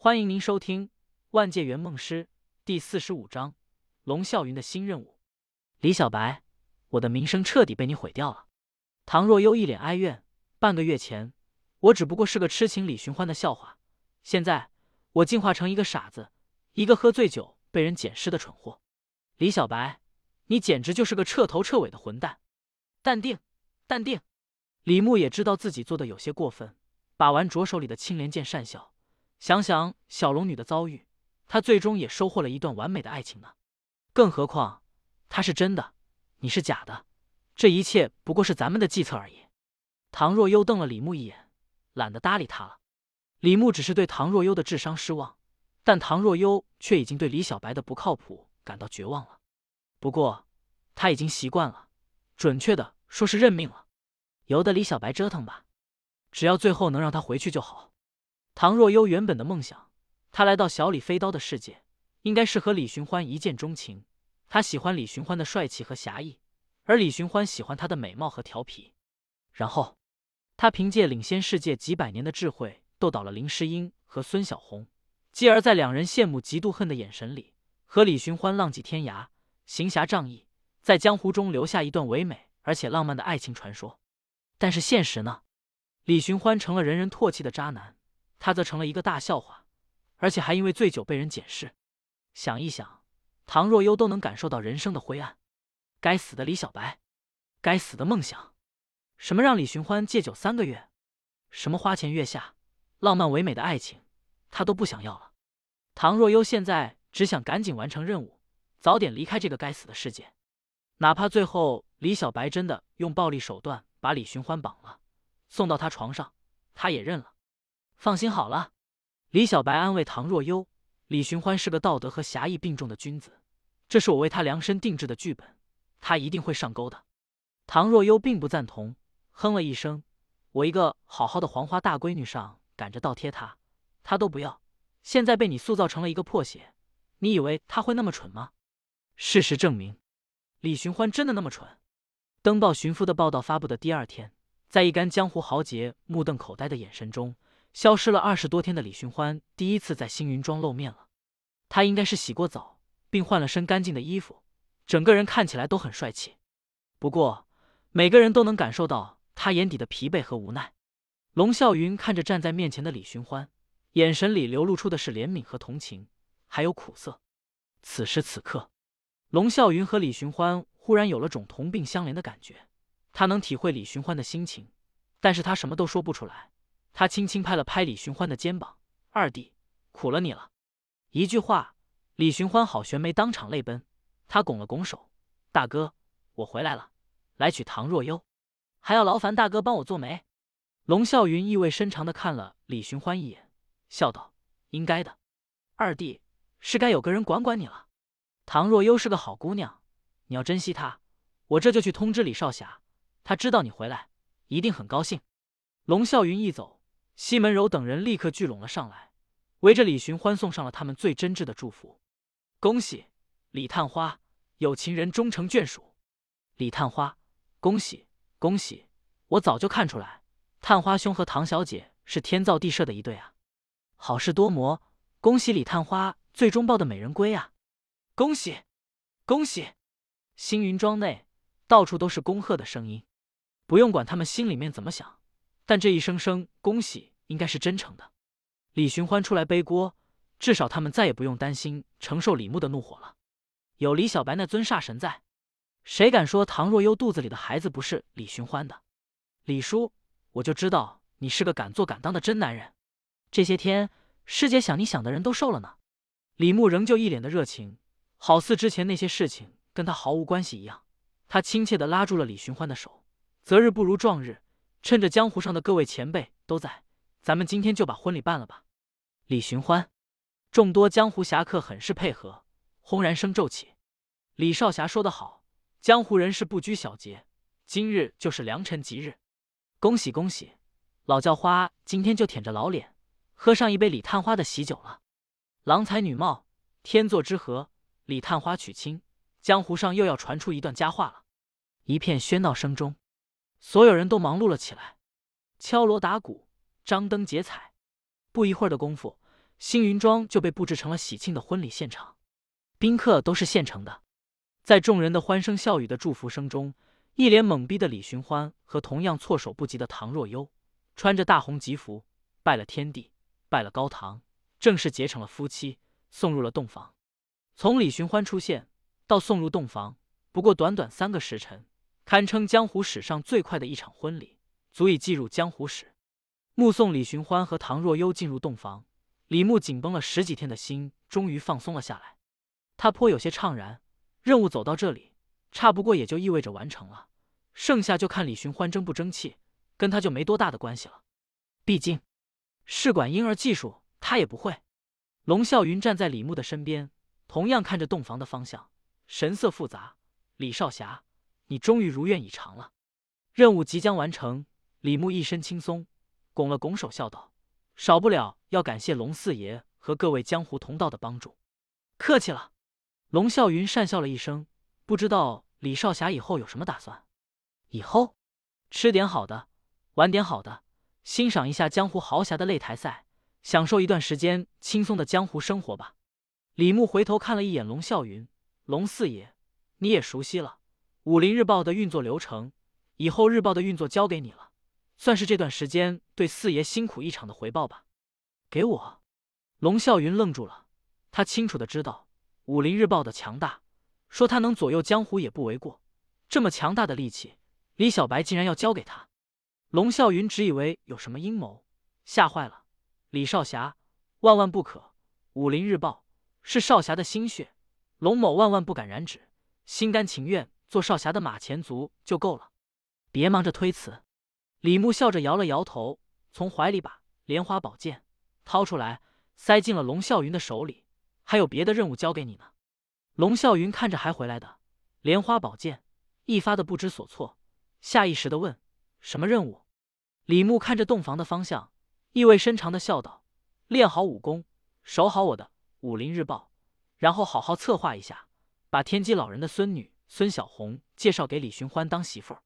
欢迎您收听《万界圆梦师》第四十五章《龙啸云的新任务》。李小白，我的名声彻底被你毁掉了。唐若幽一脸哀怨。半个月前，我只不过是个痴情李寻欢的笑话，现在我进化成一个傻子，一个喝醉酒被人捡尸的蠢货。李小白，你简直就是个彻头彻尾的混蛋！淡定，淡定。李牧也知道自己做的有些过分，把玩着手里的青莲剑讪笑。想想小龙女的遭遇，她最终也收获了一段完美的爱情呢。更何况他是真的，你是假的，这一切不过是咱们的计策而已。唐若幽瞪了李牧一眼，懒得搭理他了。李牧只是对唐若幽的智商失望，但唐若幽却已经对李小白的不靠谱感到绝望了。不过他已经习惯了，准确的说是认命了。由得李小白折腾吧，只要最后能让他回去就好。唐若幽原本的梦想，他来到小李飞刀的世界，应该是和李寻欢一见钟情。他喜欢李寻欢的帅气和侠义，而李寻欢喜欢他的美貌和调皮。然后。他凭借领先世界几百年的智慧，斗倒了林诗音和孙小红，继而在两人羡慕嫉妒恨的眼神里，和李寻欢浪迹天涯，行侠仗义，在江湖中留下一段唯美而且浪漫的爱情传说。但是现实呢？李寻欢成了人人唾弃的渣男，他则成了一个大笑话，而且还因为醉酒被人检视。想一想，唐若幽都能感受到人生的灰暗。该死的李小白，该死的梦想。什么让李寻欢戒酒三个月？什么花前月下、浪漫唯美的爱情，他都不想要了。唐若幽现在只想赶紧完成任务，早点离开这个该死的世界。哪怕最后李小白真的用暴力手段把李寻欢绑了，送到他床上，他也认了。放心好了，李小白安慰唐若幽：“李寻欢是个道德和侠义并重的君子，这是我为他量身定制的剧本，他一定会上钩的。”唐若幽并不赞同。哼了一声，我一个好好的黄花大闺女上赶着倒贴他，他都不要，现在被你塑造成了一个破鞋，你以为他会那么蠢吗？事实证明，李寻欢真的那么蠢。登报寻夫的报道发布的第二天，在一干江湖豪杰目瞪口呆的眼神中，消失了二十多天的李寻欢第一次在星云庄露面了。他应该是洗过澡，并换了身干净的衣服，整个人看起来都很帅气。不过，每个人都能感受到。他眼底的疲惫和无奈，龙啸云看着站在面前的李寻欢，眼神里流露出的是怜悯和同情，还有苦涩。此时此刻，龙啸云和李寻欢忽然有了种同病相怜的感觉。他能体会李寻欢的心情，但是他什么都说不出来。他轻轻拍了拍李寻欢的肩膀：“二弟，苦了你了。”一句话，李寻欢好悬没，当场泪奔。他拱了拱手：“大哥，我回来了，来娶唐若幽。”还要劳烦大哥帮我做媒。龙啸云意味深长的看了李寻欢一眼，笑道：“应该的，二弟是该有个人管管你了。唐若幽是个好姑娘，你要珍惜她。我这就去通知李少侠，他知道你回来，一定很高兴。”龙啸云一走，西门柔等人立刻聚拢了上来，围着李寻欢送上了他们最真挚的祝福：“恭喜李探花有情人终成眷属。”李探花，恭喜！恭喜！我早就看出来，探花兄和唐小姐是天造地设的一对啊！好事多磨，恭喜李探花最终抱的美人归啊！恭喜，恭喜！星云庄内到处都是恭贺的声音，不用管他们心里面怎么想，但这一声声恭喜应该是真诚的。李寻欢出来背锅，至少他们再也不用担心承受李牧的怒火了。有李小白那尊煞神在。谁敢说唐若幽肚子里的孩子不是李寻欢的？李叔，我就知道你是个敢做敢当的真男人。这些天，师姐想你想的人都瘦了呢。李牧仍旧一脸的热情，好似之前那些事情跟他毫无关系一样。他亲切的拉住了李寻欢的手，择日不如撞日，趁着江湖上的各位前辈都在，咱们今天就把婚礼办了吧。李寻欢，众多江湖侠客很是配合，轰然声骤起。李少侠说得好。江湖人士不拘小节，今日就是良辰吉日，恭喜恭喜！老叫花今天就舔着老脸喝上一杯李探花的喜酒了。郎才女貌，天作之合，李探花娶亲，江湖上又要传出一段佳话了。一片喧闹声中，所有人都忙碌了起来，敲锣打鼓，张灯结彩。不一会儿的功夫，星云庄就被布置成了喜庆的婚礼现场，宾客都是现成的。在众人的欢声笑语的祝福声中，一脸懵逼的李寻欢和同样措手不及的唐若幽，穿着大红吉服，拜了天地，拜了高堂，正式结成了夫妻，送入了洞房。从李寻欢出现到送入洞房，不过短短三个时辰，堪称江湖史上最快的一场婚礼，足以记入江湖史。目送李寻欢和唐若幽进入洞房。李牧紧绷了十几天的心终于放松了下来，他颇有些怅然。任务走到这里，差不过也就意味着完成了，剩下就看李寻欢争不争气，跟他就没多大的关系了。毕竟试管婴儿技术他也不会。龙啸云站在李牧的身边，同样看着洞房的方向，神色复杂。李少侠，你终于如愿以偿了，任务即将完成。李牧一身轻松，拱了拱手，笑道。少不了要感谢龙四爷和各位江湖同道的帮助，客气了。龙啸云讪笑了一声，不知道李少侠以后有什么打算。以后吃点好的，玩点好的，欣赏一下江湖豪侠的擂台赛，享受一段时间轻松的江湖生活吧。李牧回头看了一眼龙啸云，龙四爷，你也熟悉了武林日报的运作流程，以后日报的运作交给你了。算是这段时间对四爷辛苦一场的回报吧。给我，龙啸云愣住了。他清楚的知道武林日报的强大，说他能左右江湖也不为过。这么强大的力气，李小白竟然要交给他。龙啸云只以为有什么阴谋，吓坏了。李少侠，万万不可！武林日报是少侠的心血，龙某万万不敢染指，心甘情愿做少侠的马前卒就够了。别忙着推辞。李牧笑着摇了摇头，从怀里把莲花宝剑掏出来，塞进了龙啸云的手里。还有别的任务交给你呢。龙啸云看着还回来的莲花宝剑，一发的不知所措，下意识的问：“什么任务？”李牧看着洞房的方向，意味深长的笑道：“练好武功，守好我的武林日报，然后好好策划一下，把天机老人的孙女孙小红介绍给李寻欢当媳妇儿。”